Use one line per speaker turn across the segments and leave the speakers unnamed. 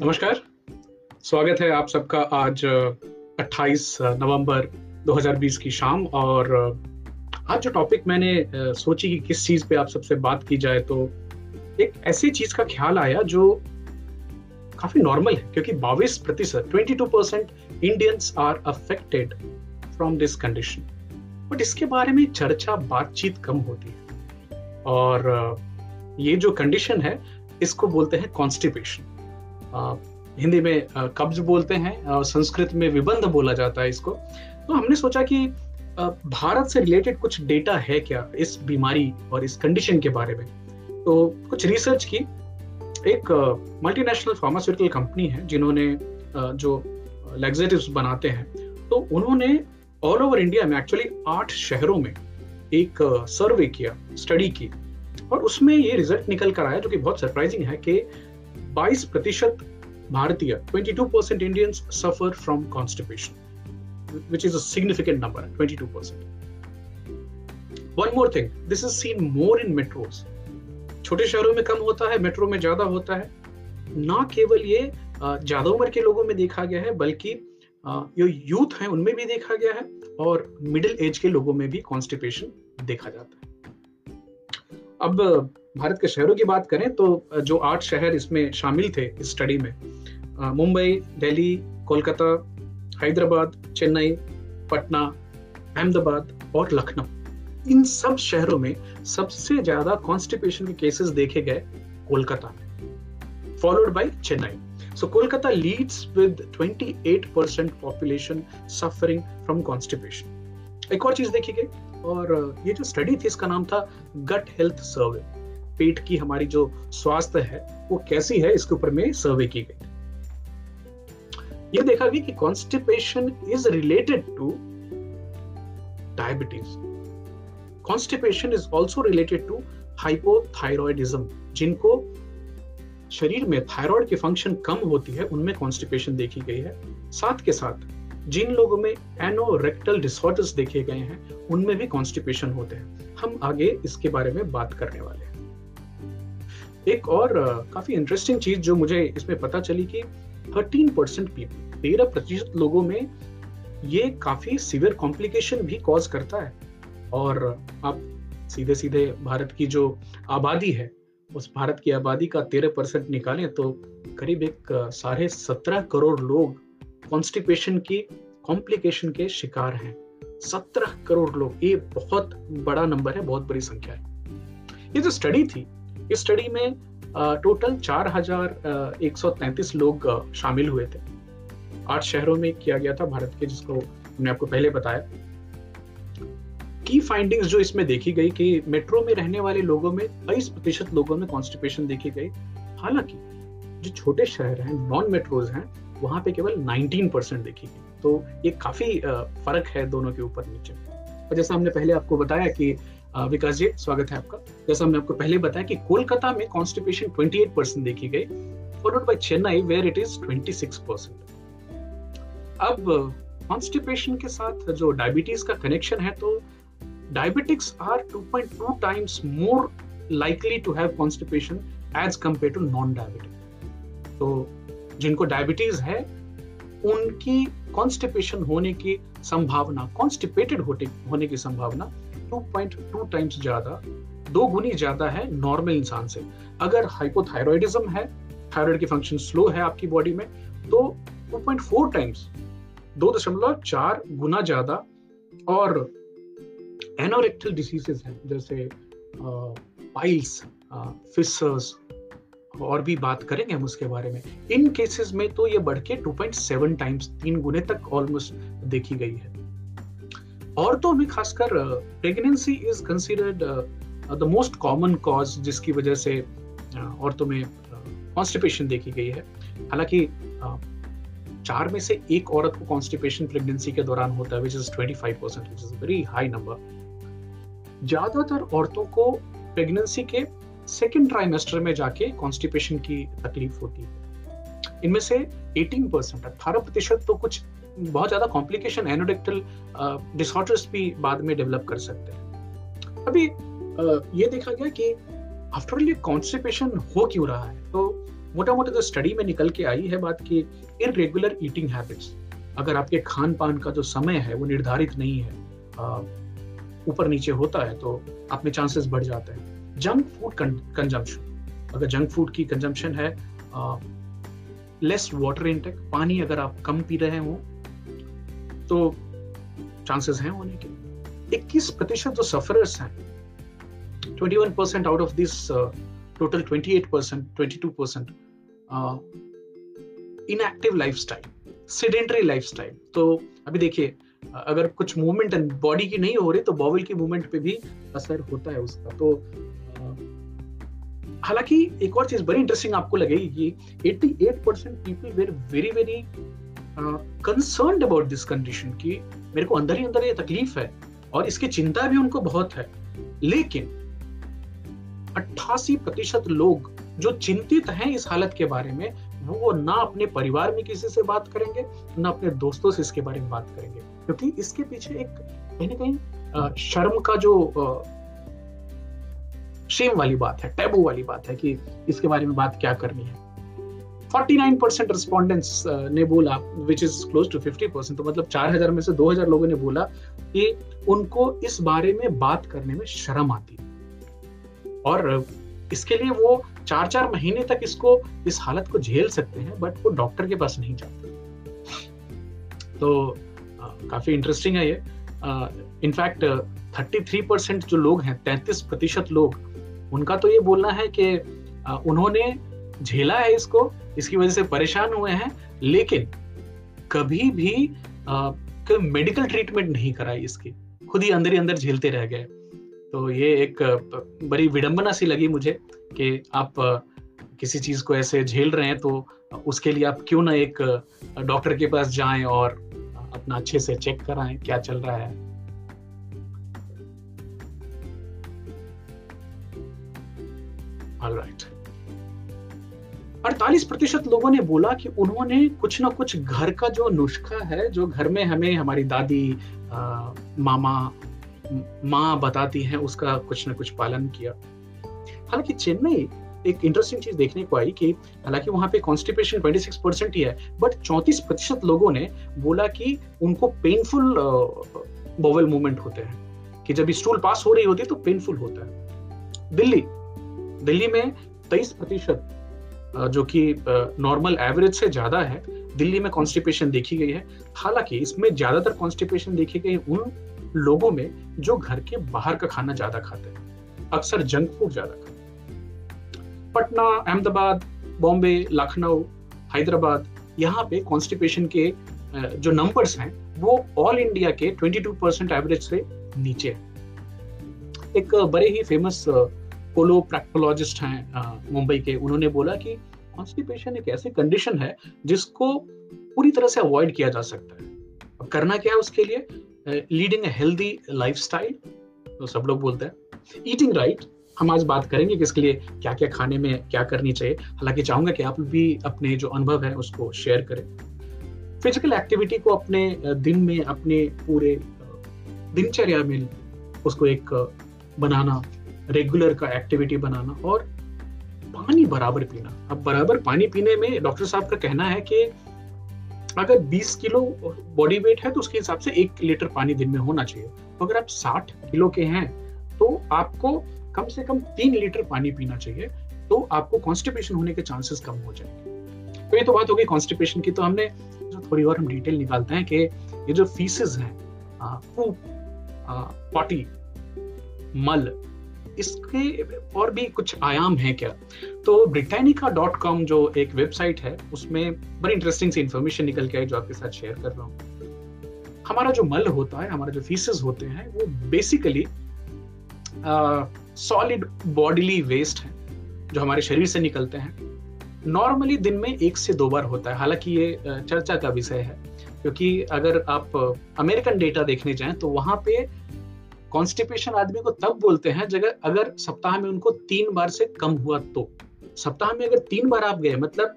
नमस्कार। स्वागत है आप सबका आज 28 नवंबर 2020 की शाम और आज जो टॉपिक मैंने सोची कि किस चीज़ पे आप सबसे बात की जाए तो एक ऐसी चीज़ का ख्याल आया जो काफ़ी नॉर्मल है, क्योंकि 22 प्रतिशत 22 percent Indians are affected from this condition but इसके बारे में चर्चा, बातचीत कम होती है। और ये जो कंडीशन है, इसको बोलते हैं कॉन्स्टिपेशन हिंदी में कब्ज बोलते हैं और संस्कृत में विबंध बोला जाता है इसको। तो हमने सोचा कि भारत से रिलेटेड कुछ डेटा है क्या इस बीमारी और इस कंडीशन के बारे में? तो कुछ रिसर्च की। एक मल्टीनेशनल फार्मास्यूटिकल कंपनी है, जिन्होंने जो लेग्जेटिव्स बनाते हैं तो उन्होंने ऑल ओवर इंडिया में एक्चुअली आठ शहरों में एक सर्वे किया स्टडी की। और उसमें ये रिज़ल्ट निकल कर आया, जो कि बहुत सरप्राइजिंग है कि 22 प्रतिशत भारतीय 22 percent Indians suffer from constipation which is a significant number 22 percent one more thing this is seen more in metros छोटे शहरों में कम होता है मेट्रो में ज़्यादा होता है। ना केवल ये ज़्यादा उम्र के लोगों में देखा गया है, बल्कि जो यूथ है, उनमें भी देखा गया है और मिडिल एज के लोगों में भी कॉन्स्टिपेशन देखा जाता है। अब भारत के शहरों की बात करें तो जो आठ शहर इसमें शामिल थे इस स्टडी में मुंबई, दिल्ली, कोलकाता, हैदराबाद, चेन्नई, पटना, अहमदाबाद और लखनऊ। इन सब शहरों में सबसे ज़्यादा कॉन्स्टिपेशन के केसेस देखे गए कोलकाता में followed by Chennai. So Kolkata leads with 28% population suffering from constipation एक और चीज़ देखी गई, और ये जो स्टडी थी इसका नाम था गट हेल्थ सर्वे पेट की हमारी जो स्वास्थ्य है, वो कैसी है, इसके ऊपर में सर्वे की गई। ये देखा गया कि constipation is related to diabetes constipation is also related to hypothyroidism जिनको शरीर में थायराइड की फ़ंक्शन कम होती है, उनमें कॉन्स्टिपेशन देखी गई है। साथ के साथ, जिन लोगों में एनोरेक्टल डिसऑर्डर्स देखे गए हैं, उनमें भी कॉन्स्टिपेशन होते हैं। हम आगे इसके बारे में बात करने वाले हैं। एक और काफ़ी इंटरेस्टिंग चीज़ जो मुझे इसमें पता चली कि 13 परसेंट पीपल तेरह प्रतिशत लोगों में ये काफ़ी सीवियर कॉम्प्लिकेशन भी कॉज करता है। और आप सीधे सीधे भारत की जो आबादी है, उस भारत की आबादी का तेरह परसेंट निकालें तो करीब एक साढ़े सत्रह करोड़ लोग कॉन्स्टिपेशन की कॉम्प्लिकेशन के शिकार हैं। सत्रह करोड़ लोग, ये बहुत बड़ा नंबर है, बहुत बड़ी संख्या है। ये जो स्टडी थी इस स्टडी में टोटल चार हज़ार एक सौ तैतीस लोग शामिल हुए थे। आठ शहरों में किया गया था भारत के, जिसको हमने आपको पहले बताया। की फाइंडिंग्स जो इसमें देखी गई कि मेट्रो में रहने वाले लोगों में तेईस प्रतिशत लोगों में कॉन्स्टिपेशन देखी गई। हालाँकि, जो छोटे शहर हैं नॉन मेट्रोज हैं, वहाँ पे केवल 19 परसेंट देखी गई। तो ये काफ़ी फ़र्क है दोनों के ऊपर नीचे। और जैसा हमने पहले आपको बताया कि विकास जी, स्वागत है आपका। जैसा हमने आपको पहले बताया कि कोलकाता में कॉन्स्टिपेशन 28 परसेंट देखी गई followed by Chennai where it is 26 percent अब कॉन्स्टिपेशन के साथ जो डायबिटीज़ का कनेक्शन है तो diabetics are 2.2 times more likely to have constipation as compare to non diabetic तो जिनको डायबिटीज़ है, उनकी कॉन्स्टिपेशन होने की संभावना कॉन्स्टिपेटेड होने की संभावना 2.2 टाइम्स ज़्यादा, दो गुनी ज़्यादा है नॉर्मल इंसान से। अगर हाइपोथायरॉयडिज्म है थायराइड की फ़ंक्शन स्लो है आपकी बॉडी में तो 2.4 टाइम्स दो दशमलव चार गुना ज़्यादा, और एनोरेक्टल डिसीजेस हैं, जैसे पाइल्स फिसर्स और भी बात करेंगे हम उसके बारे में। इन केसेस में तो ये बढ़ के 2.7 टाइम्स तीन गुने तक ऑलमोस्ट देखी गई है। औरतों में खासकर pregnancy is considered the most common cause जिसकी वजह से औरतों में कॉन्स्टिपेशन देखी गई है। हालाँकि चार में से एक औरत को कॉन्स्टिपेशन प्रेगनेंसी के दौरान होता है which is 25 percent which is very high number ज़्यादातर औरतों को प्रेगनेंसी के सेकेंड ट्राइमेस्टर में जाके कॉन्स्टिपेशन की तकलीफ़ होती है। इनमें से 18 परसेंट अठारह प्रतिशत तो कुछ बहुत ज़्यादा कॉम्प्लिकेशन एनोडेक्टल डिसऑर्डर्स भी बाद में डेवलप कर सकते हैं। अभी ये देखा गया कि आफ्टर ये कॉन्स्टिपेशन हो क्यों रहा है? तो मोटा मोटा जो स्टडी में निकल के आई है बात की इरेगुलर ईटिंग हैबिट्स अगर आपके खान पान का जो समय है वो निर्धारित नहीं है ऊपर नीचे होता है तो आप में चांसेस बढ़ जाते हैं। जंक फ़ूड कंजम्पशन अगर जंक फ़ूड की कंजम्पशन है लेस वाटर इनटेक पानी अगर आप कम पी रहे हो तो चांसेस हैं होने के। 21 प्रतिशत जो सफरर्स हैं 21 percent out of this total 28 percent 22 percent inactive lifestyle sedentary lifestyle तो अभी देखिए, अगर कुछ मूवमेंट बॉडी की नहीं हो रही तो बॉवल की मूवमेंट पे भी असर होता है उसका। तो हालाँकि एक और चीज़ बड़ी इंटरेस्टिंग आपको लगेगी कि 88 percent people were very very concern about this condition कि मेरे को अंदर ही अंदर ये तकलीफ़ है और इसकी चिंता भी उनको बहुत है। लेकिन 88 प्रतिशत लोग जो चिंतित हैं इस हालत के बारे में, वो ना अपने परिवार में किसी से बात करेंगे, ना अपने दोस्तों से इसके बारे में बात करेंगे। क्योंकि इसके पीछे एक कहीं ना कहीं शर्म का जो शेम वाली बात है टैबू वाली बात है कि इसके बारे में बात क्या करनी है। 49 परसेंट रिस्पॉन्डेंट्स ने बोला which is close to 50 percent तो मतलब 4000 में से 2000 लोगों ने बोला कि उनको इस बारे में बात करने में शर्म आती और इसके लिए वो चार चार महीने तक इसको, इस हालत को झेल सकते हैं बट वो डॉक्टर के पास नहीं जाते। तो काफ़ी इंटरेस्टिंग है ये। इनफैक्ट थर्टी थ्री परसेंट जो लोग हैं, तैतीस प्रतिशत लोग, उनका तो ये बोलना है कि उन्होंने झेला है इसको इसकी वजह से परेशान हुए हैं, लेकिन कभी भी मेडिकल ट्रीटमेंट नहीं कराई इसकी। खुद ही अंदर ही अंदर झेलते रह गए। तो ये एक बड़ी विडंबना सी लगी मुझे कि आप किसी चीज़ को ऐसे झेल रहे हैं तो उसके लिए आप क्यों ना एक डॉक्टर के पास जाएँ और अपना अच्छे से चेक कराएँ क्या चल रहा है। राइट अड़तालीस प्रतिशत लोगों ने बोला कि उन्होंने कुछ ना कुछ घर का जो नुस्खा है जो घर में हमें हमारी दादी आ, मामा माँ बताती हैं उसका कुछ ना कुछ पालन किया। हालाँकि चेन्नई एक इंटरेस्टिंग चीज़ देखने को आई कि हालाँकि वहाँ पे कॉन्स्टिपेशन 26 परसेंट ही है बट 34 प्रतिशत लोगों ने बोला कि उनको पेनफुल बोवल मूवमेंट होते हैं कि जब स्टूल पास हो रही होती है तो पेनफुल होता है। दिल्ली दिल्ली में तेईस प्रतिशत जो कि नॉर्मल एवरेज से ज़्यादा है, दिल्ली में कॉन्स्टिपेशन देखी गई है। हालाँकि इसमें ज़्यादातर कॉन्स्टिपेशन देखी गई उन लोगों में जो घर के बाहर का खाना ज़्यादा खाते हैं। अक्सर जंक फ़ूड ज़्यादा खाते पटना, अहमदाबाद, बॉम्बे, लखनऊ, हैदराबाद, यहाँ पे कॉन्स्टिपेशन के जो नंबर्स हैं, वो ऑल इंडिया के 22 परसेंट एवरेज से नीचे है। एक बड़े ही फ़ेमस कोलोप्रैक्टोलॉजिस्ट हैं मुंबई के। उन्होंने बोला कि कॉन्स्टिपेशन एक ऐसी कंडीशन है जिसको पूरी तरह से अवॉइड किया जा सकता है। करना क्या है उसके लिए? लीडिंग ए हेल्दी लाइफस्टाइल तो सब लोग बोलते हैं। ईटिंग राइट हम आज बात करेंगे कि इसके लिए क्या क्या खाने में क्या करनी चाहिए। हालाँकि चाहूँगा कि आप भी अपने जो अनुभव है उसको शेयर करें। फ़िज़िकल एक्टिविटी को अपने दिन में, अपने पूरे दिनचर्या में उसको एक बनाना रेगुलर का एक्टिविटी बनाना और पानी बराबर पीना। अब बराबर पानी पीने में डॉक्टर साहब का कहना है कि अगर 20 किलो बॉडी वेट है तो उसके हिसाब से एक लीटर पानी दिन में होना चाहिए। तो अगर आप 60 किलो के हैं तो आपको कम से कम तीन लीटर पानी पीना चाहिए तो आपको कॉन्स्टिपेशन होने के चांसेस कम हो जाएँगे। तो ये तो बात हो गई कॉन्स्टिपेशन की। तो हमने जो थोड़ी और हम डिटेल निकालते हैं कि ये जो फीसेस हैं पॉटी मल इसके और भी कुछ आयाम हैं क्या? तो ब्रिटानिका डॉट कॉम जो एक वेबसाइट है, उसमें बड़ी इंटरेस्टिंग सी इंफॉर्मेशन निकल के आई जो आपके साथ शेयर कर रहा हूँ। हमारा जो मल होता है, हमारे जो फीसेस होते हैं, वो बेसिकली सॉलिड बॉडीली वेस्ट है, जो हमारे शरीर से निकलते हैं। नॉर्मली दिन में एक से दो बार होता है। हालाँकि ये चर्चा का विषय है, क्योंकि अगर आप अमेरिकन डेटा देखने जाएँ तो वहाँ पे कॉन्स्टिपेशन आदमी को तब बोलते हैं जगह, अगर सप्ताह में उनको तीन बार से कम हुआ तो। सप्ताह में अगर तीन बार आप गए मतलब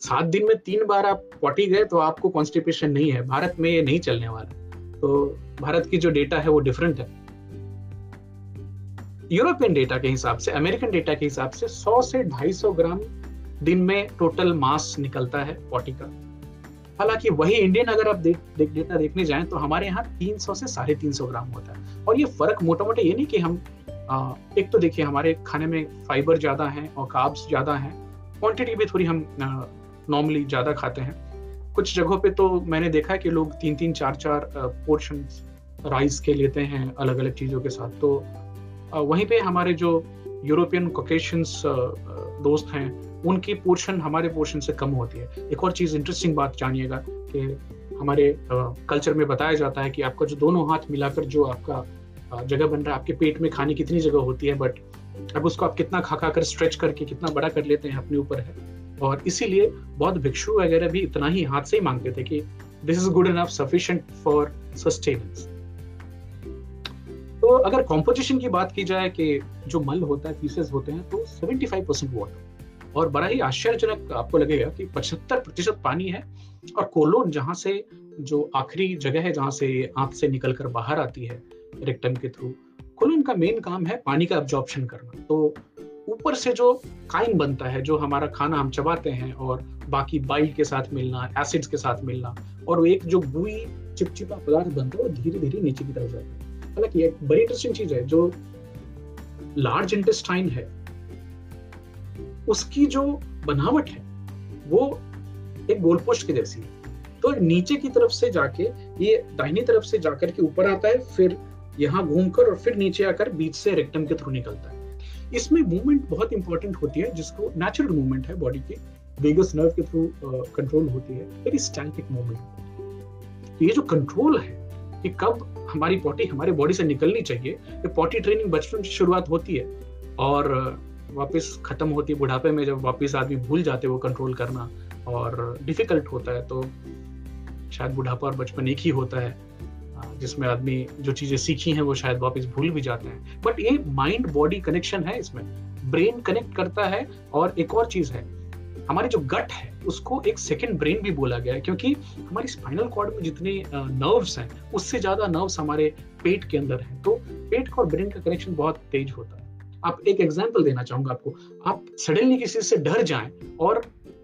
सात दिन में तीन बार आप पॉटी गए तो आपको कॉन्स्टिपेशन नहीं है। भारत में ये नहीं चलने वाला। तो भारत की जो डेटा है वो डिफरेंट है। यूरोपियन डेटा के हिसाब से अमेरिकन डेटा के हिसाब से 100 से 250 ग्राम दिन में टोटल मास निकलता है पॉटी का। हालाँकि वही इंडियन अगर आप देख देख डेटा देखने जाएँ तो हमारे यहाँ 300 से साढ़े तीन सौ ग्राम होता है। और ये फ़र्क मोटा मोटा ये नहीं कि हम आ, एक तो देखिए हमारे खाने में फाइबर ज़्यादा है और काब्स ज़्यादा है क्वांटिटी भी थोड़ी हम नॉर्मली ज़्यादा खाते हैं। कुछ जगहों पे तो मैंने देखा है कि लोग तीन तीन चार चार पोर्शन राइस के लेते हैं अलग अलग चीज़ों के साथ। तो वहीं पे हमारे जो यूरोपियन कोकेशंस दोस्त हैं उनकी पोर्शन हमारे पोर्शन से कम होती है। एक और चीज़ इंटरेस्टिंग बात जानिएगा कि हमारे कल्चर में बताया जाता है कि आपका जो दोनों हाथ मिलाकर जो आपका जगह बन रहा है, आपके पेट में खाने कितनी जगह होती है बट अब उसको आप कितना खा खा कर स्ट्रेच करके कितना बड़ा कर लेते हैं, अपने ऊपर है। और इसीलिए बहुत भिक्षु वगैरह भी इतना ही हाथ से ही मांगते थे कि this is good enough sufficient for sustenance तो अगर कॉम्पोजिशन की बात की जाए कि जो मल होता है पीसेस होते हैं तो 75 परसेंट वाटर और बड़ा ही आश्चर्यजनक आपको लगेगा कि 75 प्रतिशत पानी है और कोलोन जहाँ से जो आखिरी जगह है, जहाँ से आंत से निकलकर बाहर आती है रेक्टम के थ्रू, कोलोन का मेन काम है पानी का एब्जॉर्प्शन करना। तो ऊपर से जो काइन बनता है, जो हमारा खाना हम चबाते हैं और बाकी बाइल के साथ मिलना एसिड्स के साथ मिलना और एक जो बुई चिपचिपा पदार्थ बनता है, वो धीरे धीरे नीचे की तरफ़ जाता है। हालाँकि एक बड़ी इंटरेस्टिंग चीज़ है, जो लार्ज इंटेस्टाइन है उसकी जो बनावट है, वो एक गोलपोस्ट के जैसी है। तो नीचे की तरफ़ से जाके, ये दाहिनी तरफ़ से जाकर के ऊपर आता है, फिर यहाँ घूमकर और फिर नीचे आकर बीच से रेक्टम के थ्रू निकलता है। इसमें मूवमेंट बहुत इंपॉर्टेंट होती है, जिसको नेचुरल मूवमेंट है बॉडी के। वेगस नर्व के थ्रू कंट्रोल होती है वेरी स्टैटिक मूवमेंट ये जो कंट्रोल है कि कब हमारी पॉटी हमारे बॉडी से निकलनी चाहिए, ये पॉटी ट्रेनिंग बचपन से शुरुआत होती है। और वापस खत्म होती है बुढ़ापे में, जब वापस आदमी भूल जाते वो कंट्रोल करना और डिफ़िकल्ट होता है तो शायद बुढ़ापा और बचपन एक ही होता है जिसमें आदमी जो चीज़ें सीखी हैं वो शायद वापस भूल भी जाते हैं। बट ये माइंड बॉडी कनेक्शन है इसमें। ब्रेन कनेक्ट करता है और एक और चीज़ है, हमारे जो गट है, उसको एक सेकेंड ब्रेन भी बोला गया है, क्योंकि हमारी स्पाइनल कॉर्ड में जितने नर्व्स हैं, उससे ज़्यादा नर्व्स हमारे पेट के अंदर हैं। तो पेट और ब्रेन का कनेक्शन बहुत तेज होता है। आप एक एग्ज़ाम्पल देना चाहूँगा आपको। आप सडनली किसी से डर जाएँ और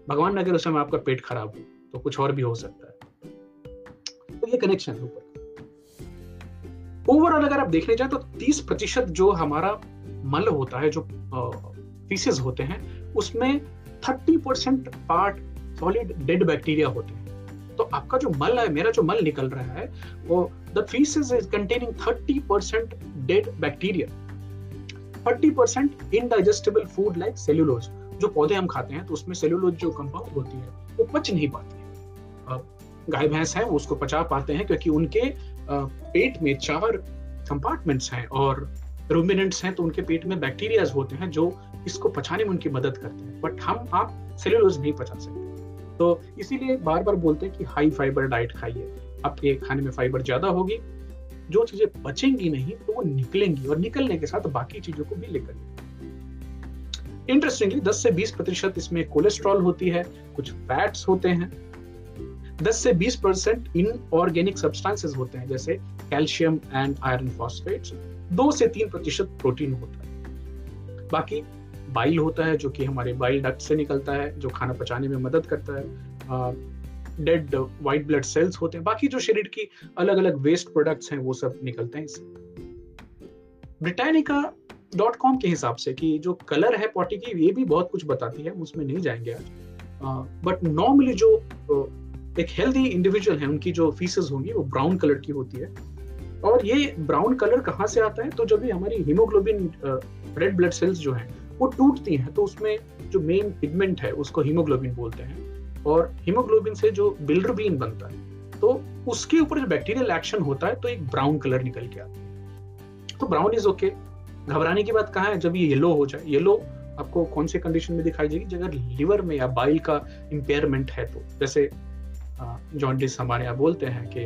भगवान न करे उस समय आपका पेट खराब हो तो कुछ और भी हो सकता है। तो ये कनेक्शन है ऊपर। ओवरऑल अगर आप देखने जाए तो 30 प्रतिशत जो हमारा मल होता है, जो फीसेस होते हैं, उसमें 30 percent part solid dead bacteria होते हैं। तो आपका जो मल है, मेरा जो मल निकल रहा है, वो the faeces is containing 30 percent dead bacteria 30 percent indigestible food like cellulose जो पौधे हम खाते हैं तो उसमें सेल्यूलोज जो कंपाउंड होती है, वो पच नहीं पाती है। गाय भैंस है, वो उसको पचा पाते हैं, क्योंकि उनके पेट में चार कंपार्टमेंट्स हैं और रूमिनेंट्स हैं तो उनके पेट में बैक्टीरियाज होते हैं, जो इसको पचाने में उनकी मदद करते हैं। बट हम, आप सेल्यूलोज नहीं पचा सकते। तो इसीलिए बार बार बोलते हैं कि हाई फाइबर डाइट खाइए। आपके खाने में फाइबर ज़्यादा होगी जो चीज़ें बचेंगी नहीं तो वो निकलेंगी और निकलने के साथ बाकी चीज़ों को भी लेकर इंटरेस्टिंगली 10 से 20 प्रतिशत इसमें कोलेस्ट्रॉल होती है, कुछ फैट्स होते हैं। 10 से 20 परसेंट इन ऑर्गेनिक सब्सटेंसेस होते हैं, जैसे कैल्शियम एंड आयरन फॉस्फेट्स दो से तीन प्रतिशत प्रोटीन होता है। बाकी बाइल होता है, जो कि हमारे बाइल डक्ट से निकलता है, जो खाना पचाने में मदद करता है। डेड व्हाइट ब्लड सेल्स होते हैं। बाकी जो शरीर की अलग अलग वेस्ट प्रोडक्ट्स हैं, वो सब निकलते हैं इससे। ब्रिटानिका डॉट कॉम के हिसाब से कि जो कलर है पॉटी की, ये भी बहुत कुछ बताती है, उसमें नहीं जाएँगे आज। बट नॉर्मली जो एक हेल्दी इंडिविजुअल है, उनकी जो फीसेस होंगी, वो ब्राउन कलर की होती है। और ये ब्राउन कलर कहाँ से आता है? तो जब भी हमारी हीमोग्लोबिन रेड ब्लड सेल्स जो है, वो टूटती हैं तो उसमें जो मेन पिगमेंट है, उसको हीमोग्लोबिन बोलते हैं। और हीमोग्लोबिन से जो बिल्डरबीन बनता है तो उसके ऊपर जो बैक्टीरियल एक्शन होता है तो एक ब्राउन कलर निकल के आता है। तो ब्राउन इज़ ओके घबराने की बात कहाँ है? जब ये येलो हो जाए येलो आपको कौन से कंडीशन में दिखाई देगी? अगर लिवर में या बाइल का इम्पेयरमेंट है तो। जैसे जॉन्डिस हमारे यहाँ बोलते हैं कि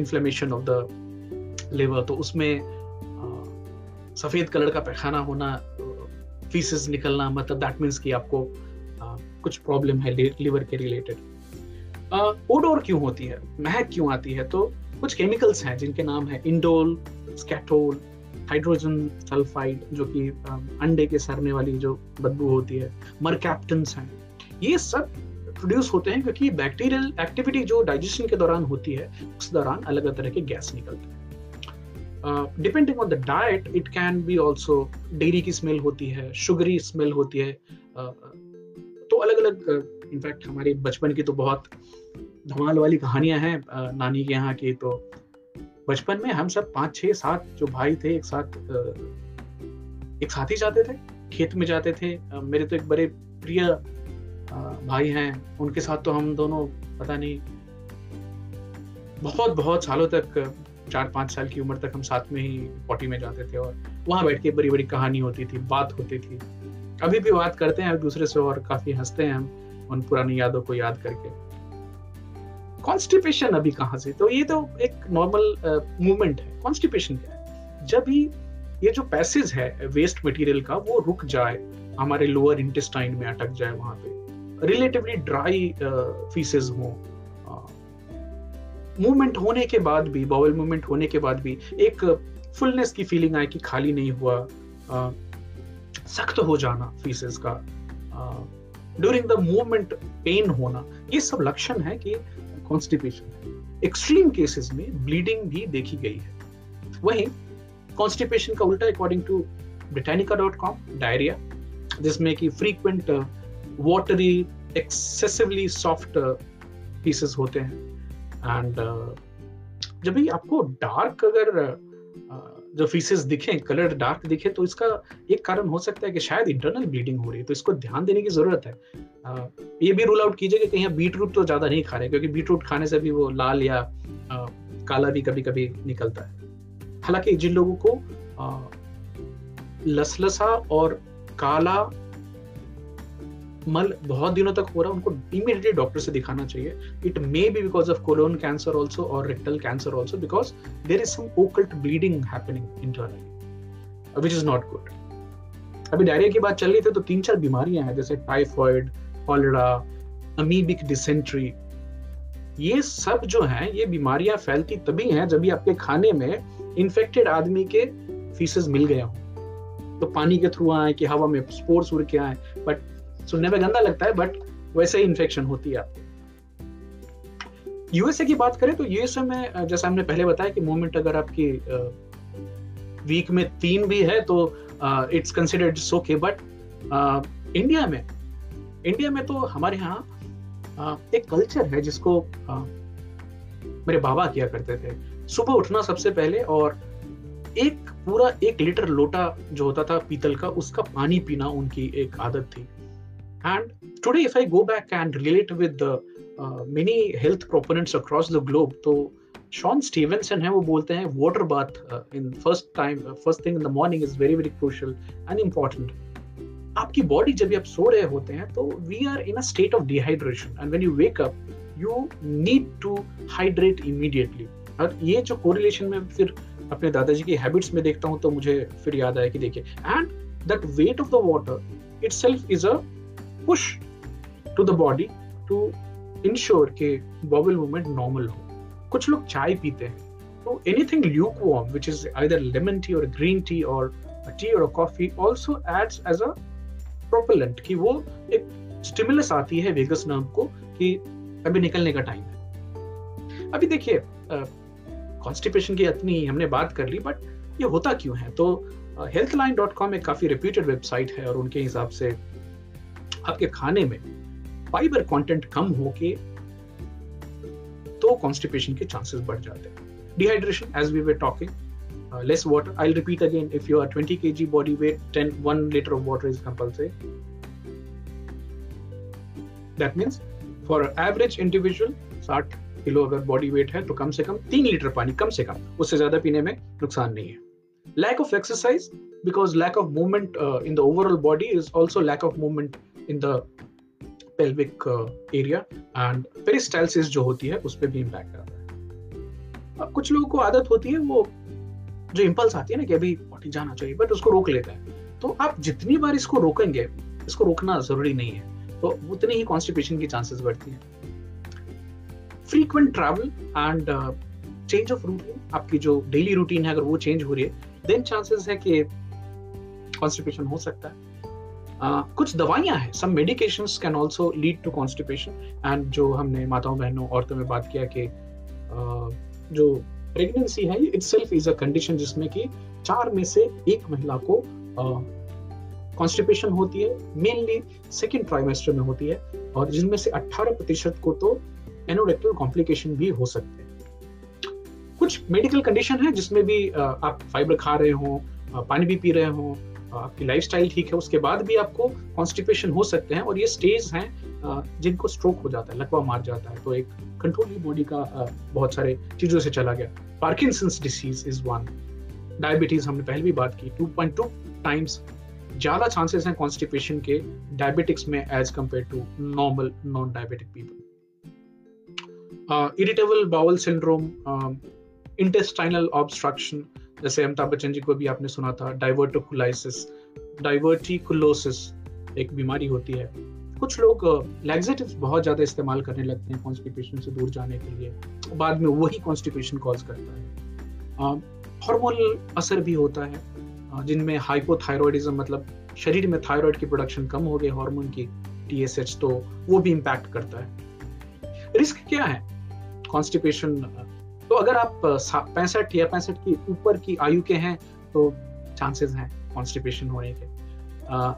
इन्फ्लेमेशन ऑफ़ द लिवर तो उसमें सफ़ेद कलर का पैखाना होना फीसेस निकलना मतलब दैट मीन्स कि आपको कुछ प्रॉब्लम है लीवर के रिलेटेड ओडोर क्यों होती है? महक क्यों आती है? तो कुछ केमिकल्स हैं जिनके नाम है इंडोल स्कैटोल हाइड्रोजन सल्फाइड जो कि अंडे के सरने वाली जो बदबू होती है। मरकैप्टन्स हैं। ये सब प्रोड्यूस होते हैं क्योंकि बैक्टीरियल एक्टिविटी जो डाइजेशन के दौरान होती है उस दौरान अलग अलग तरह के गैस निकलते हैं। Depending on the diet it can be also dairy की स्मेल होती है शुगरी स्मेल होती है uh, अलग अलग इनफैक्ट हमारे बचपन की तो बहुत धमाल वाली कहानियाँ हैं नानी के यहाँ की तो। बचपन में हम सब पाँच, छह, सात जो भाई थे एक साथ एक साथ ही जाते थे, खेत में जाते थे। मेरे तो एक बड़े प्रिय भाई हैं, उनके साथ तो हम दोनों, पता नहीं, बहुत बहुत सालों तक चार, पाँच साल की उम्र तक हम साथ में ही पॉटी में जाते थे और वहाँ बैठ के बड़ी बड़ी कहानी होती थी, बात होती थी। अभी भी बात करते हैं दूसरे से और काफ़ी हँसते हैं हम उन पुरानी यादों को याद करके। कॉन्स्टिपेशन अभी कहाँ से? तो ये तो एक नॉर्मल मूवमेंट है। कॉन्स्टिपेशन क्या है? जब भी ये जो पैसेज है वेस्ट मटेरियल का, वो रुक जाए, हमारे लोअर इंटेस्टाइन में अटक जाए वहाँ पे रिलेटिवली ड्राई फीसेज हो मूवमेंट होने के बाद भी बाउल मूवमेंट होने के बाद भी, एक फुलनेस की फीलिंग आए कि खाली नहीं हुआ सख्त हो जाना फीसेस का ड्यूरिंग द मूवमेंट पेन होना ये सब लक्षण है कि कॉन्स्टिपेशन एक्सट्रीम केसेस में ब्लीडिंग भी देखी गई है। वहीं कॉन्स्टिपेशन का उल्टा according to Britannica dot com diarrhoea जिसमें कि frequent watery excessively soft pieces होते हैं। एंड uh, जब भी आपको डार्क अगर जो फीसेस दिखे कलर डार्क दिखे तो इसका एक कारण हो सकता है कि शायद इंटरनल ब्लीडिंग हो रही है तो इसको ध्यान देने की ज़रूरत है। आ, ये भी रूल आउट कीजिए कि कहीं बीट रूट तो ज़्यादा नहीं खा रहे क्योंकि बीट रूट खाने से भी वो लाल या आ, काला भी कभी कभी निकलता है। हालाँकि जिन लोगों को लसलसा और काला मल, बहुत दिनों तक हो रहा है, उनको इमीडिएटली डॉक्टर से दिखाना चाहिए। It may be because of colon cancer also और rectal cancer also because there is some occult bleeding happening internally which is not good अभी डायरिया की बात चल रही थी तो तीन चार बीमारियाँ हैं, जैसे टाइफॉइड कॉलरा अमीबिक डिसेंट्री ये सब जो हैं, ये बीमारियाँ फैलती तभी हैं जब भी आपके खाने में इन्फेक्टेड आदमी के फीसेस मिल गया हो। तो पानी के थ्रू आए कि हवा में स्पोर्ट्स उड़ के आए बट सुनने में गंदा लगता है बट वैसे ही इन्फेक्शन होती है आपको। यूएसए की बात करें तो यूएसए में जैसा हमने पहले बताया कि मूवमेंट अगर आपकी वीक में तीन भी है तो it's considered okay but India में इंडिया में तो हमारे यहाँ एक कल्चर है जिसको मेरे बाबा किया करते थे। सुबह उठना सबसे पहले और एक पूरा एक लीटर लोटा जो होता था पीतल का, उसका पानी पीना उनकी एक आदत थी। And today, if I go back and relate with the uh, many health proponents across the globe, तो शॉन स्टीवेंसन है वो बोलते हैं water bath in first time first thing in the morning is very very crucial and important आपकी body जब भी आप सो रहे होते हैं तो we are in a state of dehydration and when you wake up you need to hydrate immediately और ये जो कोरिलेशन में फिर अपने दादाजी की हैबिट्स में देखता हूँ तो मुझे फिर याद आया कि देखिए and that weight of the water itself is a push to the body to ensure के बॉबल मूवमेंट नॉर्मल हो कुछ लोग चाय पीते हैं तो anything lukewarm which is either lemon tea और ग्रीन टी और टी और coffee also adds as a propellant कि वो एक स्टिमुलस आती है वेगस नर्व को कि अभी निकलने का टाइम है। अभी देखिए कॉन्स्टिपेशन की इतनी हमने बात कर ली बट ये होता क्यों है? तो हेल्थ लाइन डॉट कॉम एक काफ़ी रिप्यूटेड वेबसाइट है और उनके हिसाब से आपके खाने में फाइबर कंटेंट कम हो तो के तो कॉन्स्टिपेशन के चांसेस बढ़ जाते हैं। Dehydration as we were talking less water I repeat again if you are twenty K G body weight ten one litre of water is compulsory that means for average individual साठ kilo अगर body weight है तो कम से कम तीन litre पानी, कम से कम। उससे ज़्यादा पीने में नुकसान नहीं है। Lack of exercise because lack of movement in the overall body is also lack of movement in the pelvic area and peristalsis जो होती है, उस पर भी इम्पैक्ट आता है। अब कुछ लोगों को आदत होती है, वो जो इम्पल्स आती है ना कि अभी पॉटी जाना चाहिए बट उसको रोक लेता है। तो आप जितनी बार इसको रोकेंगे, इसको रोकना ज़रूरी नहीं है। तो उतनी ही कॉन्स्टिपेशन की चांसेस बढ़ती है। Frequent travel and change of routine आपकी जो डेली रूटीन है, अगर वो चेंज हो रही है देन चांसेस है कि कॉन्स्टिपेशन हो सकता है। कुछ दवाइयाँ हैं। Some medications can also lead to constipation and जो हमने माताओं बहनों, औरतों में बात किया कि जो प्रेगनेंसी है itself is a condition जिसमें कि चार में से एक महिला को कॉन्स्टिपेशन होती है। मेनली सेकेंड ट्राइमेस्टर में होती है। और जिनमें से 18 प्रतिशत को तो एनोरेक्टल कॉम्प्लिकेशन भी हो सकते हैं। कुछ मेडिकल कंडीशन है जिसमें भी आप फाइबर खा रहे हो पानी भी पी रहे हो। आपकी लाइफस्टाइल ठीक है, उसके बाद भी आपको कॉन्स्टिपेशन हो सकते हैं और ये स्टेज हैं जिनको स्ट्रोक हो जाता है, लकवा मार जाता है तो एक कंट्रोल बॉडी का बहुत सारे चीज़ों से चला गया। Parkinson's disease is one diabetes हमने पहले भी बात की 2.2 टाइम्स ज़्यादा चांसेस हैं कॉन्स्टिपेशन के डायबिटिक्स में as compare to normal non diabetic people irritable bowel syndrome intestinal obstruction जैसे अमिताभ बच्चन जी को भी आपने सुना था डाइवर्टोकुलाइसिस डाइवर्टिकुलोसिस एक बीमारी होती है। कुछ लोग लैग्जेटिव्स बहुत ज़्यादा इस्तेमाल करने लगते हैं कॉन्स्टिपेशन से दूर जाने के लिए। बाद में वही कॉन्स्टिपेशन कॉज करता है। हार्मोनल असर भी होता है। जिनमें हाइपोथायरॉयडिज्म मतलब शरीर में थायराइड की प्रोडक्शन कम हो गई हार्मोन की टीएसएच तो वो भी इम्पैक्ट करता है। रिस्क क्या है? कॉन्स्टिपेशन तो अगर आप पैंसठ या पैंसठ की ऊपर की आयु के हैं तो चांसेस हैं कॉन्स्टिपेशन होने के।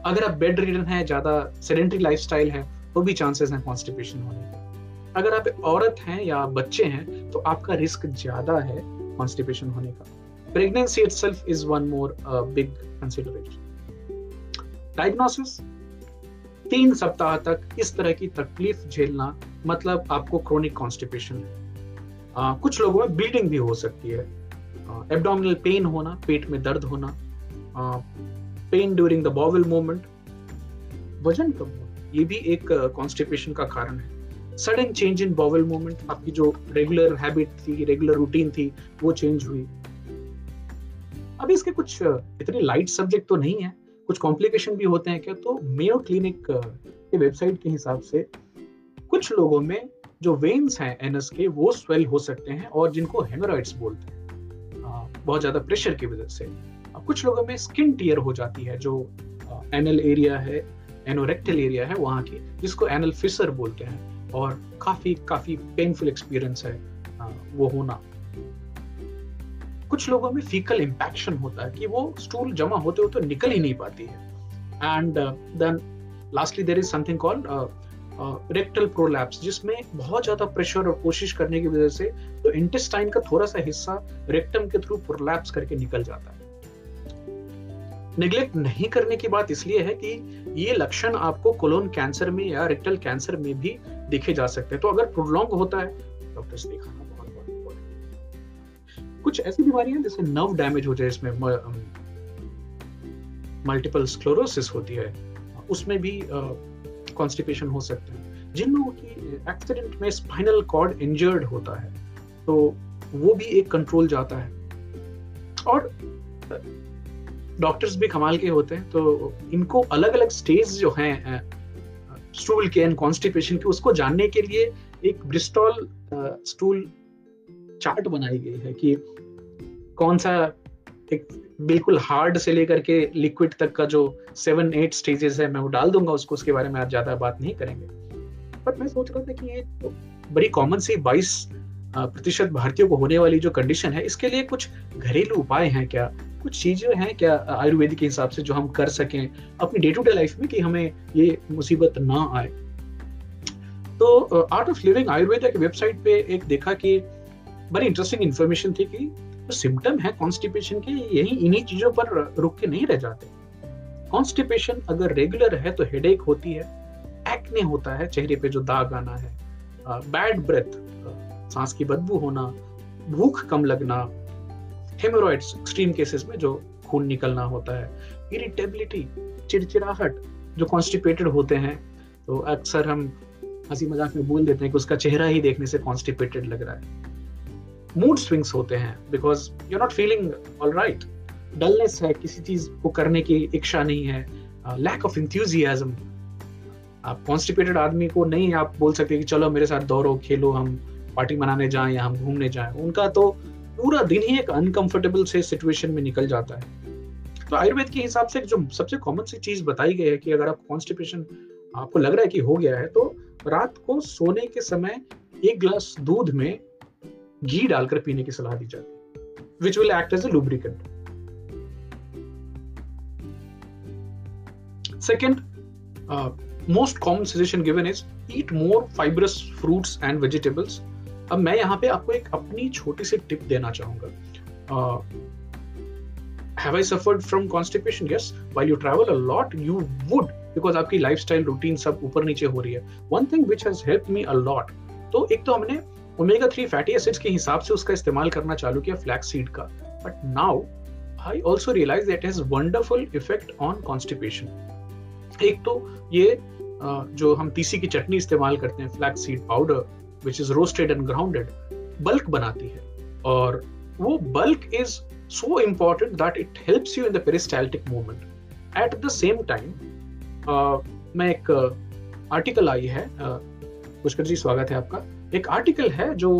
अगर आप बेड रिडन है, ज़्यादा सेडेंट्री लाइफस्टाइल है तो भी चांसेस हैं कॉन्स्टिपेशन होने के। अगर आप औरत हैं या बच्चे हैं तो आपका रिस्क ज़्यादा है कॉन्स्टिपेशन होने का। Pregnancy itself is one more big consideration diagnosis तीन सप्ताह तक इस तरह की तकलीफ़ झेलना मतलब आपको क्रोनिक कॉन्स्टिपेशन है। आ, कुछ लोगों में ब्लीडिंग भी हो सकती है। एब्डोमिनल पेन होना पेट में दर्द होना pain during the bowel movement वज़न कम होना ये भी एक कॉन्स्टिपेशन का कारण है। Sudden change in bowel movement आपकी जो रेगुलर हैबिट थी रेगुलर रूटीन थी वो चेंज हुई। अभी इसके कुछ इतने लाइट सब्जेक्ट तो नहीं है कुछ कॉम्प्लिकेशन भी होते हैं क्या? तो मेयो क्लिनिक के वेबसाइट के हिसाब से कुछ लोगों में जो वेन्स हैं एनस के, वो स्वेल हो सकते हैं और जिनको हेमोराइड्स बोलते हैं। बहुत ज़्यादा प्रेशर की वजह से। कुछ लोगों में स्किन टीयर हो जाती है, जो एनल एरिया है एनोरेक्टल एरिया है वहाँ की, जिसको एनल फिसर बोलते हैं और काफ़ी काफ़ी पेनफुल एक्सपीरियंस है वो होना। कुछ लोगों में फीकल इंपैक्शन होता है कि वो स्टूल जमा होते हो तो निकल ही नहीं पाती है। And then lastly there is something called rectal prolapse जिसमें बहुत ज़्यादा प्रेशर और कोशिश करने की वजह से तो इंटेस्टाइन का थोड़ा सा हिस्सा रेक्टम के थ्रू प्रोलैप्स करके निकल जाता है। निग्लेक्ट नहीं करने की बात इसलिए है कि ये लक्षण आपको कोलोन कैंसर में या रेक्टल कैंसर में भी देखे जा सकते हैं। तो अगर प्रोलॉन्ग होता है डॉक्टर से दिखाना बहुत बहुत कुछ ऐसी बीमारियाँ जैसे नर्व डैमेज हो जाए, इसमें मल्टीपल स्क्लोरोसिस होती है। उसमें भी कॉन्स्टिपेशन हो सकते हैं। जिन लोगों की एक्सीडेंट में स्पाइनल कॉर्ड इंजर्ड होता है तो वो भी एक कंट्रोल जाता है। और डॉक्टर्स भी कमाल के होते हैं तो इनको अलग अलग स्टेज जो हैं स्टूल के एंड कॉन्स्टिपेशन के, उसको जानने के लिए एक ब्रिस्टॉल स्टूल चार्ट बनाई गई है कि कौन सा एक बिल्कुल हार्ड से लेकर के लिक्विड तक का जो सेवन एट स्टेजेस है, मैं वो डाल दूँगा उसको, उसके बारे में आज ज़्यादा बात नहीं करेंगे। बट मैं सोच रहा था कि ये तो बड़ी कॉमन सी बाईस प्रतिशत भारतीयों को होने वाली जो कंडीशन है, इसके लिए कुछ घरेलू उपाय हैं क्या? कुछ चीज़ें हैं क्या आयुर्वेद के हिसाब से जो हम कर सकें अपनी डे टू डे लाइफ में कि हमें ये मुसीबत ना आए? तो आर्ट ऑफ़ लिविंग आयुर्वेदा की वेबसाइट पे एक देखा कि बड़ी इंटरेस्टिंग इंफॉर्मेशन थी कि जो सिम्टम है कॉन्स्टिपेशन के, यही इन्हीं चीज़ों पर रुक के नहीं रह जाते। कॉन्स्टिपेशन अगर रेगुलर है तो हेडेक होती है एक्ने होता है, चेहरे पे जो दाग आना है बैड ब्रेथ सांस की बदबू होना, भूख कम लगना हेमोरॉइड्स एक्सट्रीम केसेस में जो खून निकलना होता है इरिटेबिलिटी चिड़चिड़ाहट जो कॉन्स्टिपेटेड होते हैं तो अक्सर हम हँसी मज़ाक में बोल देते हैं कि उसका चेहरा ही देखने से कॉन्स्टिपेटेड लग रहा है। मूड स्विंग्स होते हैं because you not feeling all right dullness है, किसी चीज़ को करने की इच्छा नहीं है लैक ऑफ़ इंथ्यूजियाजम आप कॉन्स्टिपेटेड आदमी को नहीं आप बोल सकते कि चलो मेरे साथ दौड़ो, खेलो, हम पार्टी मनाने जाएँ या हम घूमने जाएँ। उनका तो पूरा दिन ही एक अनकंफर्टेबल से सिचुएशन में निकल जाता है। तो आयुर्वेद के हिसाब से जो सबसे कॉमन सी चीज़ बताई गई है कि अगर आप कॉन्स्टिपेशन आपको लग रहा है कि हो गया है तो रात को सोने के समय एक ग्लास दूध में घी डालकर पीने की सलाह दी जाती है which will act as a lubricant second most common suggestion given is eat more fibrous fruits and vegetables अब मैं यहाँ पे आपको एक अपनी छोटी सी टिप देना चाहूँगा। Have I suffered from constipation yes while you travel a lot you would because आपकी लाइफस्टाइल रूटीन सब ऊपर नीचे हो रही है। One thing which has help me a lot तो एक तो हमने ओमेगा थ्री फैटी एसिड्स के हिसाब से उसका इस्तेमाल करना चालू किया फ्लैक्स सीड का। But now I also realise that has wonderful effect on constipation एक तो ये जो हम तीसी की चटनी इस्तेमाल करते हैं flax seed powder which is roasted and grounded bulk बनाती है। और वो bulk is important that it helps you in the peristaltic movement. At the same time, uh, मैं एक आर्टिकल आई है पुष्कर जी स्वागत है आपका। एक आर्टिकल है जो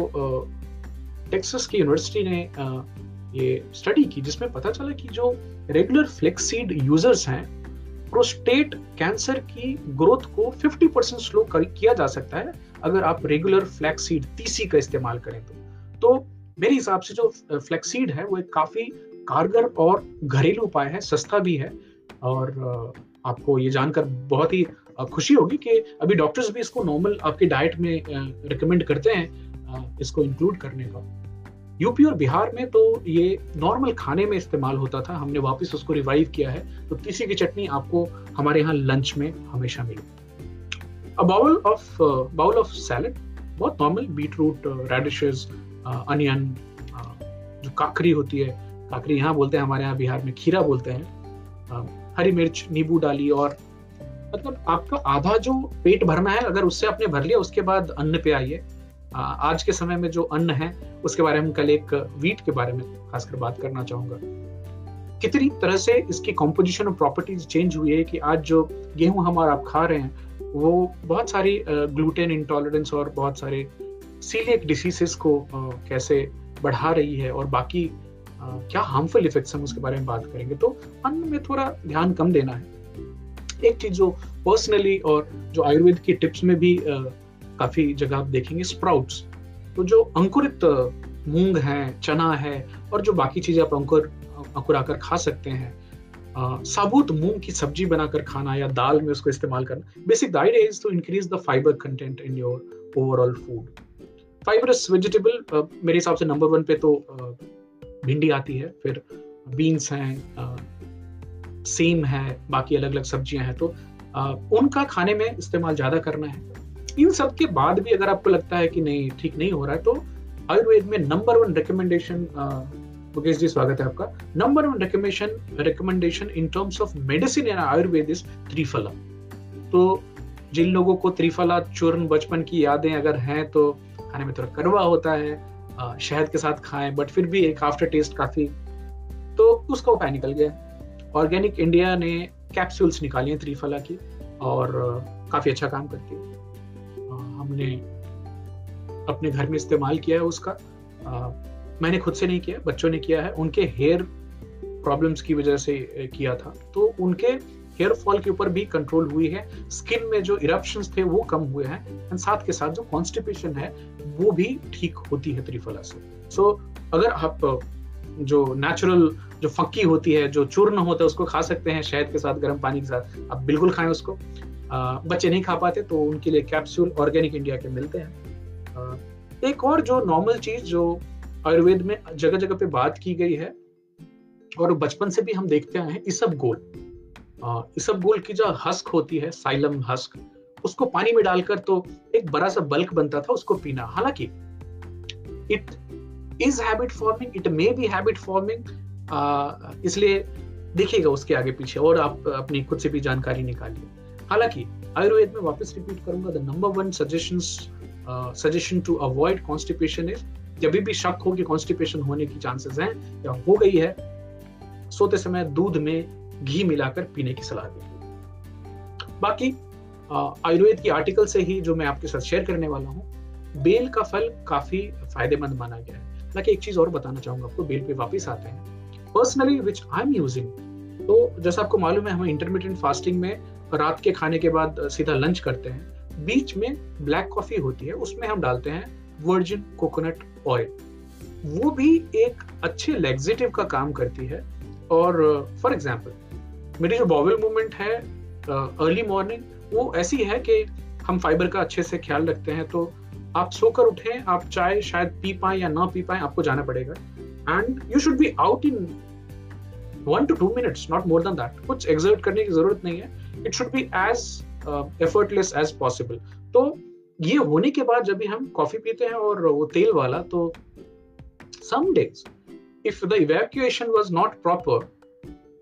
टेक्सास की यूनिवर्सिटी ने ये स्टडी की जिसमें पता चला कि जो रेगुलर फ्लेक्सीड यूज़र्स हैं प्रोस्टेट कैंसर की ग्रोथ को 50 परसेंट स्लो कर, किया जा सकता है अगर आप रेगुलर फ्लैक्सीड तीसी का इस्तेमाल करें तो। तो मेरे हिसाब से जो फ्लैक्सीड है वो एक काफ़ी कारगर और घरेलू उपाय है सस्ता भी है और आपको ये जानकर बहुत ही खुशी होगी कि अभी डॉक्टर्स भी इसको नॉर्मल आपके डाइट में रिकमेंड करते हैं इसको इंक्लूड करने का। यूपी और बिहार में तो ये नॉर्मल खाने में इस्तेमाल होता था, हमने वापस उसको रिवाइव किया है तो तीसी की चटनी आपको हमारे यहाँ लंच में हमेशा मिले। Bowl of bowl of salad बहुत normal beetroot radishes onion जो काकरी होती है, काकरी यहाँ बोलते हैं, हमारे यहाँ बिहार में खीरा बोलते हैं। हरी मिर्च, नींबू डाली और मतलब आपका आधा जो पेट भरना है, अगर उससे आपने भर लिया, उसके बाद अन्न पे आइए। आज के समय में जो अन्न है, उसके बारे में कल एक वीट के बारे में खासकर बात करना चाहूँगा। कितनी तरह से इसकी कॉम्पोजिशन और प्रॉपर्टीज़ चेंज हुई है कि आज जो गेहूँ हम और आप खा रहे हैं, वो बहुत सारी ग्लूटेन इंटॉलरेंस और बहुत सारे सीलियक डिसीजेस को कैसे बढ़ा रही है और बाकी क्या हार्मफुल इफेक्ट्स हम उसके बारे में बात करेंगे। तो अन्न में थोड़ा ध्यान कम देना है। एक चीज़ जो पर्सनली और जो आयुर्वेद की टिप्स में भी काफ़ी जगह आप देखेंगे स्प्राउट्स तो जो अंकुरित मूंग है, चना है और जो बाकी चीज़ें आप अंकुर अंकुराकर खा सकते हैं साबुत मूंग की सब्ज़ी बनाकर खाना या दाल में उसको इस्तेमाल करना basic the idea is to increase the fibre content in your overall food fibrous vegetable मेरे हिसाब से नंबर वन पे तो भिंडी आती है, फिर बीन्स हैं सेम है बाकी अलग अलग सब्ज़ियाँ हैं तो आ, उनका खाने में इस्तेमाल ज़्यादा करना है। इन सब के बाद भी अगर आपको लगता है कि नहीं ठीक नहीं हो रहा है तो आयुर्वेद में number one recommendation Mukesh ji स्वागत है आपका। Number one recommendation recommendation in terms of medicine in Ayurveda is Triphala तो जिन लोगों को त्रिफला चूर्ण बचपन की यादें अगर हैं तो खाने में थोड़ा कड़वा होता है शहद के साथ खाएँ बट फिर भी एक आफ्टर टेस्ट काफ़ी तो उसका उपाय निकल गया। ऑर्गेनिक इंडिया ने कैप्सूल्स निकाली हैं त्रिफला की और काफ़ी अच्छा काम करती है। हमने अपने घर में इस्तेमाल किया है उसका। मैंने खुद से नहीं किया बच्चों ने किया है। उनके हेयर प्रॉब्लम्स की वजह से किया था। तो उनके हेयर फॉल के ऊपर भी कंट्रोल हुई है। स्किन में जो इरप्शन थे वो कम हुए हैं एंड साथ के साथ जो कॉन्स्टिपेशन है वो भी ठीक होती है त्रिफला से। सो so, अगर आप जो नेचुरल जो फक्की होती है जो चूर्ण होता है उसको खा सकते हैं शहद के साथ गर्म पानी के साथ। आप बिल्कुल खाएँ उसको। आ, बच्चे नहीं खा पाते तो उनके लिए कैप्सूल ऑर्गेनिक इंडिया के मिलते हैं। आ, एक और जो नॉर्मल चीज़ जो आयुर्वेद में जगह जगह पे बात की गई है और बचपन से भी हम देखते आए हैं इसब गोल। इसब गोल की जो हस्क होती है साइलम हस्क उसको पानी में डालकर तो एक बड़ा सा बल्क बनता था उसको पीना। हालाँकि it is habit forming it may be habit forming इसलिए देखिएगा उसके आगे पीछे और आप अपनी खुद से भी जानकारी निकालिए। हालाँकि, आयुर्वेद में वापस रिपीट करूँगा the number one suggestion suggestion to avoid constipation is जब भी शक हो कि कॉन्स्टिपेशन होने की चांसेस हैं, या हो गई है, सोते समय दूध में घी मिलाकर पीने की सलाह दी बाकी आयुर्वेद की आर्टिकल से ही जो मैं आपके साथ शेयर करने वाला हूँ, बेल का फल काफ़ी फ़ायदेमंद माना गया है। हालाँकि एक चीज़ और बताना चाहूँगा आपको, बेल पे वापस आते हैं। Personally which I am using तो जैसा आपको मालूम है, हम इंटरमीडियंट फास्टिंग में रात के खाने के बाद सीधा लंच करते हैं। बीच में ब्लैक कॉफ़ी होती है, उसमें हम डालते हैं वर्जिन कोकोनट ऑयल वो भी एक अच्छे लेग्जेटिव का काम करती है। और फॉर एग्ज़ाम्पल मेरी जो बॉवल मूवमेंट है अर्ली मॉर्निंग वो ऐसी है कि हम फाइबर का अच्छे से ख्याल रखते हैं तो आप सोकर उठे, आप चाय शायद पी पाए या ना पी पाए, आपको जाना पड़ेगा। And you should be out in one two two minutes not more than that कुछ एग्जर्ट करने की ज़रूरत नहीं है। It should be as effortless as possible तो ये होने के बाद जब भी हम कॉफ़ी पीते हैं और वो तेल वाला तो some days if the evacuation was not proper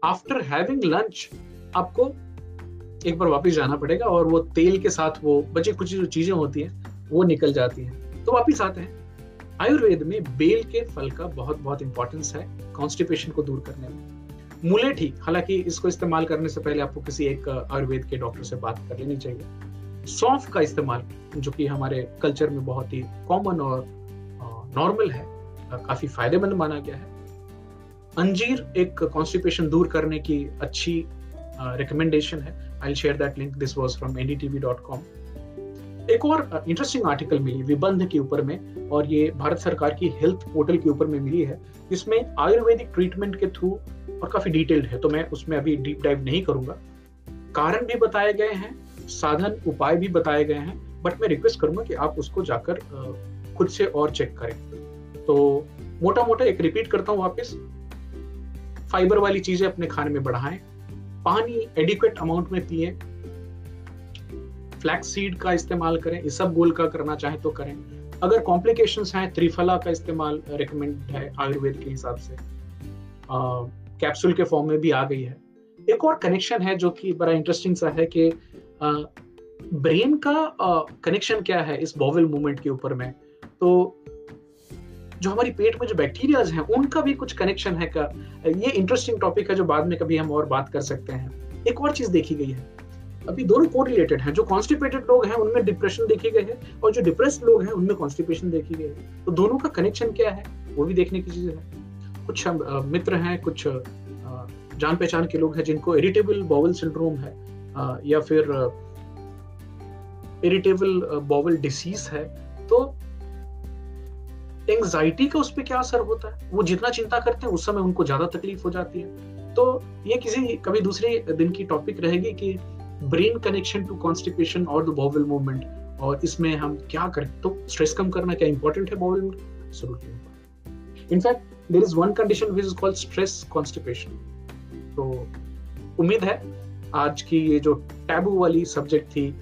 after having lunch आपको एक बार वापस जाना पड़ेगा और वो तेल के साथ वो बची कुछ जो चीज़ें होती हैं वो निकल जाती है। तो वापिस आते हैं। आयुर्वेद में बेल के फल का बहुत बहुत इंपॉर्टेंस है कॉन्स्टिपेशन को दूर करने में। मूले ठीक, हालाँकि इसको इस्तेमाल करने से पहले आपको किसी एक आयुर्वेद के डॉक्टर से बात कर लेनी चाहिए। सौंफ का इस्तेमाल, जो कि हमारे कल्चर में बहुत ही कॉमन और नॉर्मल है काफ़ी फ़ायदेमंद माना गया है। अंजीर एक कॉन्स्टिपेशन दूर करने की अच्छी रिकमेंडेशन है। I share that link this was from NDTV dot com एक और इंटरेस्टिंग आर्टिकल मिली, विबंध के ऊपर में, और ये भारत सरकार की हेल्थ पोर्टल के ऊपर में मिली है, जिसमें आयुर्वेदिक ट्रीटमेंट के थ्रू और काफ़ी डिटेल्ड है तो मैं उसमें अभी डीप डाइव नहीं करूँगा। कारण भी बताए गए हैं, साधन उपाय भी बताए गए हैं बट मैं रिक्वेस्ट करूँगा कि आप उसको जाकर खुद से और चेक करें। तो मोटा मोटा एक रिपीट करता हूँ वापस। फाइबर वाली चीज़ें अपने खाने में बढ़ाएँ, पानी एडिक्वेट अमाउंट में पिए फ्लैक्स सीड का इस्तेमाल करें सब गोल का करना चाहे तो करें। अगर कॉम्प्लिकेशन हैं, त्रिफला का इस्तेमाल रिकमेंड है आयुर्वेद के हिसाब से। कैप्सूल के फॉर्म में भी आ गई है। एक और कनेक्शन है जो कि बड़ा इंटरेस्टिंग सा है कि ब्रेन का कनेक्शन क्या है इस बॉवल मूवमेंट के ऊपर में? तो जो हमारी पेट में जो बैक्टीरियाज हैं, उनका भी कुछ कनेक्शन है का ये इंटरेस्टिंग टॉपिक है जो बाद में कभी हम और बात कर सकते हैं। एक और चीज़ देखी गई है। अभी दोनों को रिलेटेड है, जो कॉन्स्टिपेटेड लोग हैं, उनमें डिप्रेशन देखी गई है, और जो डिप्रेस्ड लोग हैं, उनमें कॉन्स्टिपेशन देखी गई है। तो दोनों का कनेक्शन क्या है, वो भी देखने की चीज़ है। कुछ मित्र हैं, कुछ जान पहचान के लोग हैं, जिनको इरिटेबल बॉवल सिंड्रोम है या फिर इरिटेबल बॉवल डिसीज है तो एंग्जाइटी का उस पर क्या असर होता है? वो जितना चिंता करते हैं, उस समय उनको ज़्यादा तकलीफ़ हो जाती है। तो ये किसी कभी दूसरे दिन की टॉपिक रहेगी कि ब्रेन कनेक्शन टू कॉन्स्टिपेशन और द बॉवल मूवमेंट, और इसमें हम क्या करें? तो स्ट्रेस कम करना क्या इंपॉर्टेंट है bowel movement? In fact there is one condition which is called stress constipation तो उम्मीद है आज की ये जो टैबू वाली सब्जेक्ट थी,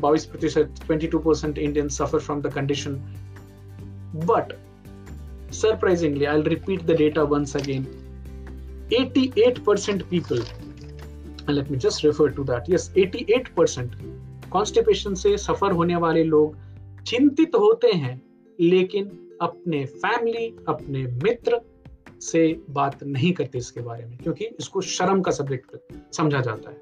बाईस प्रतिशत twenty two percent Indian suffer from the condition but surprisingly I repeat the data once again 88% people and let me just refer to that. Yes 88% constipation से सफ़र होने वाले लोग चिंतित होते हैं, लेकिन अपने फैमिली अपने मित्र से बात नहीं करते इसके बारे में, क्योंकि इसको शर्म का सब्जेक्ट समझा जाता है।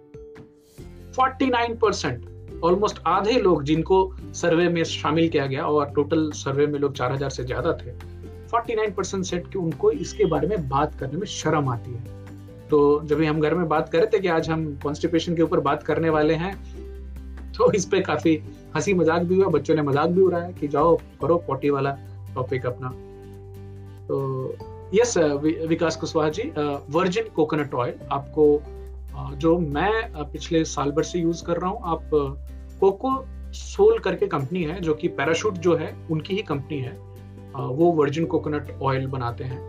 49 परसेंट ऑलमोस्ट आधे लोग जिनको सर्वे में शामिल किया गया, और टोटल सर्वे में लोग 4000 से ज़्यादा थे 49 परसेंट सेट कि उनको इसके बारे में बात करने में शर्म आती है। तो जब भी हम घर में बात कर रहे थे कि आज हम कॉन्स्टिपेशन के ऊपर बात करने वाले हैं तो इस पे काफ़ी हँसी मज़ाक भी हुआ, बच्चों ने मज़ाक भी उड़ाया कि जाओ, करो पोटी वाला टॉपिक अपना। तो yes Vikas Kushwaha ji virgin coconut oil आपको जो मैं पिछले साल भर से यूज़ कर रहा हूँ, आप कोको सोल करके कंपनी है, जो कि पैराशूट जो है, उनकी ही कंपनी है वो वर्जिन कोकोनट ऑयल बनाते हैं।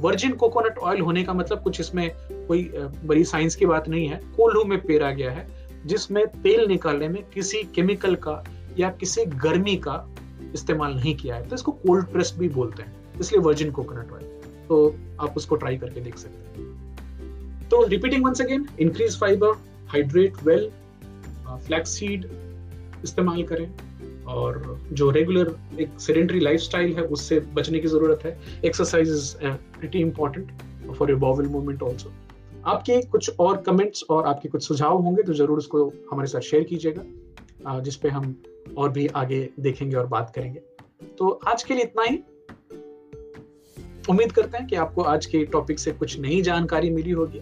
वर्जिन कोकोनट ऑयल होने का मतलब कुछ इसमें कोई बड़ी साइंस की बात नहीं है। कोल्हू में पेरा गया है, जिसमें तेल निकालने में किसी केमिकल का या किसी गर्मी का इस्तेमाल नहीं किया है। तो इसको कोल्ड प्रेस भी बोलते हैं, इसलिए वर्जिन कोकोनट ऑयल तो आप उसको ट्राई करके देख सकते हैं। तो repeating once again increase fibre hydrate well flaxseed इस्तेमाल करें। और जो रेगुलर एक सेडेंटरी लाइफस्टाइल है, उससे बचने की ज़रूरत है। Exercise is pretty important for your bowel movement also आपके कुछ और कमेंट्स और आपके कुछ सुझाव होंगे तो ज़रूर उसको हमारे साथ शेयर कीजिएगा जिसपे हम और भी आगे देखेंगे और बात करेंगे। तो आज के लिए इतना ही। उम्मीद करते हैं कि आपको आज के टॉपिक से कुछ नई जानकारी मिली होगी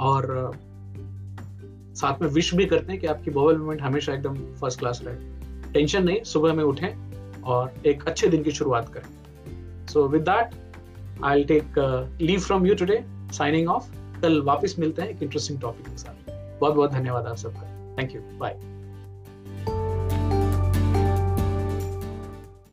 और, साथ में विश भी करते हैं कि आपकी बॉबल मूवमेंट हमेशा एकदम फ़र्स्ट क्लास रहे। टेंशन नहीं, सुबह में उठें और एक अच्छे दिन की शुरुआत करें। So with that I take leave from you today signing off कल वापस मिलते हैं एक इंटरेस्टिंग टॉपिक के साथ। बहुत बहुत धन्यवाद आप सबका। Thank you bye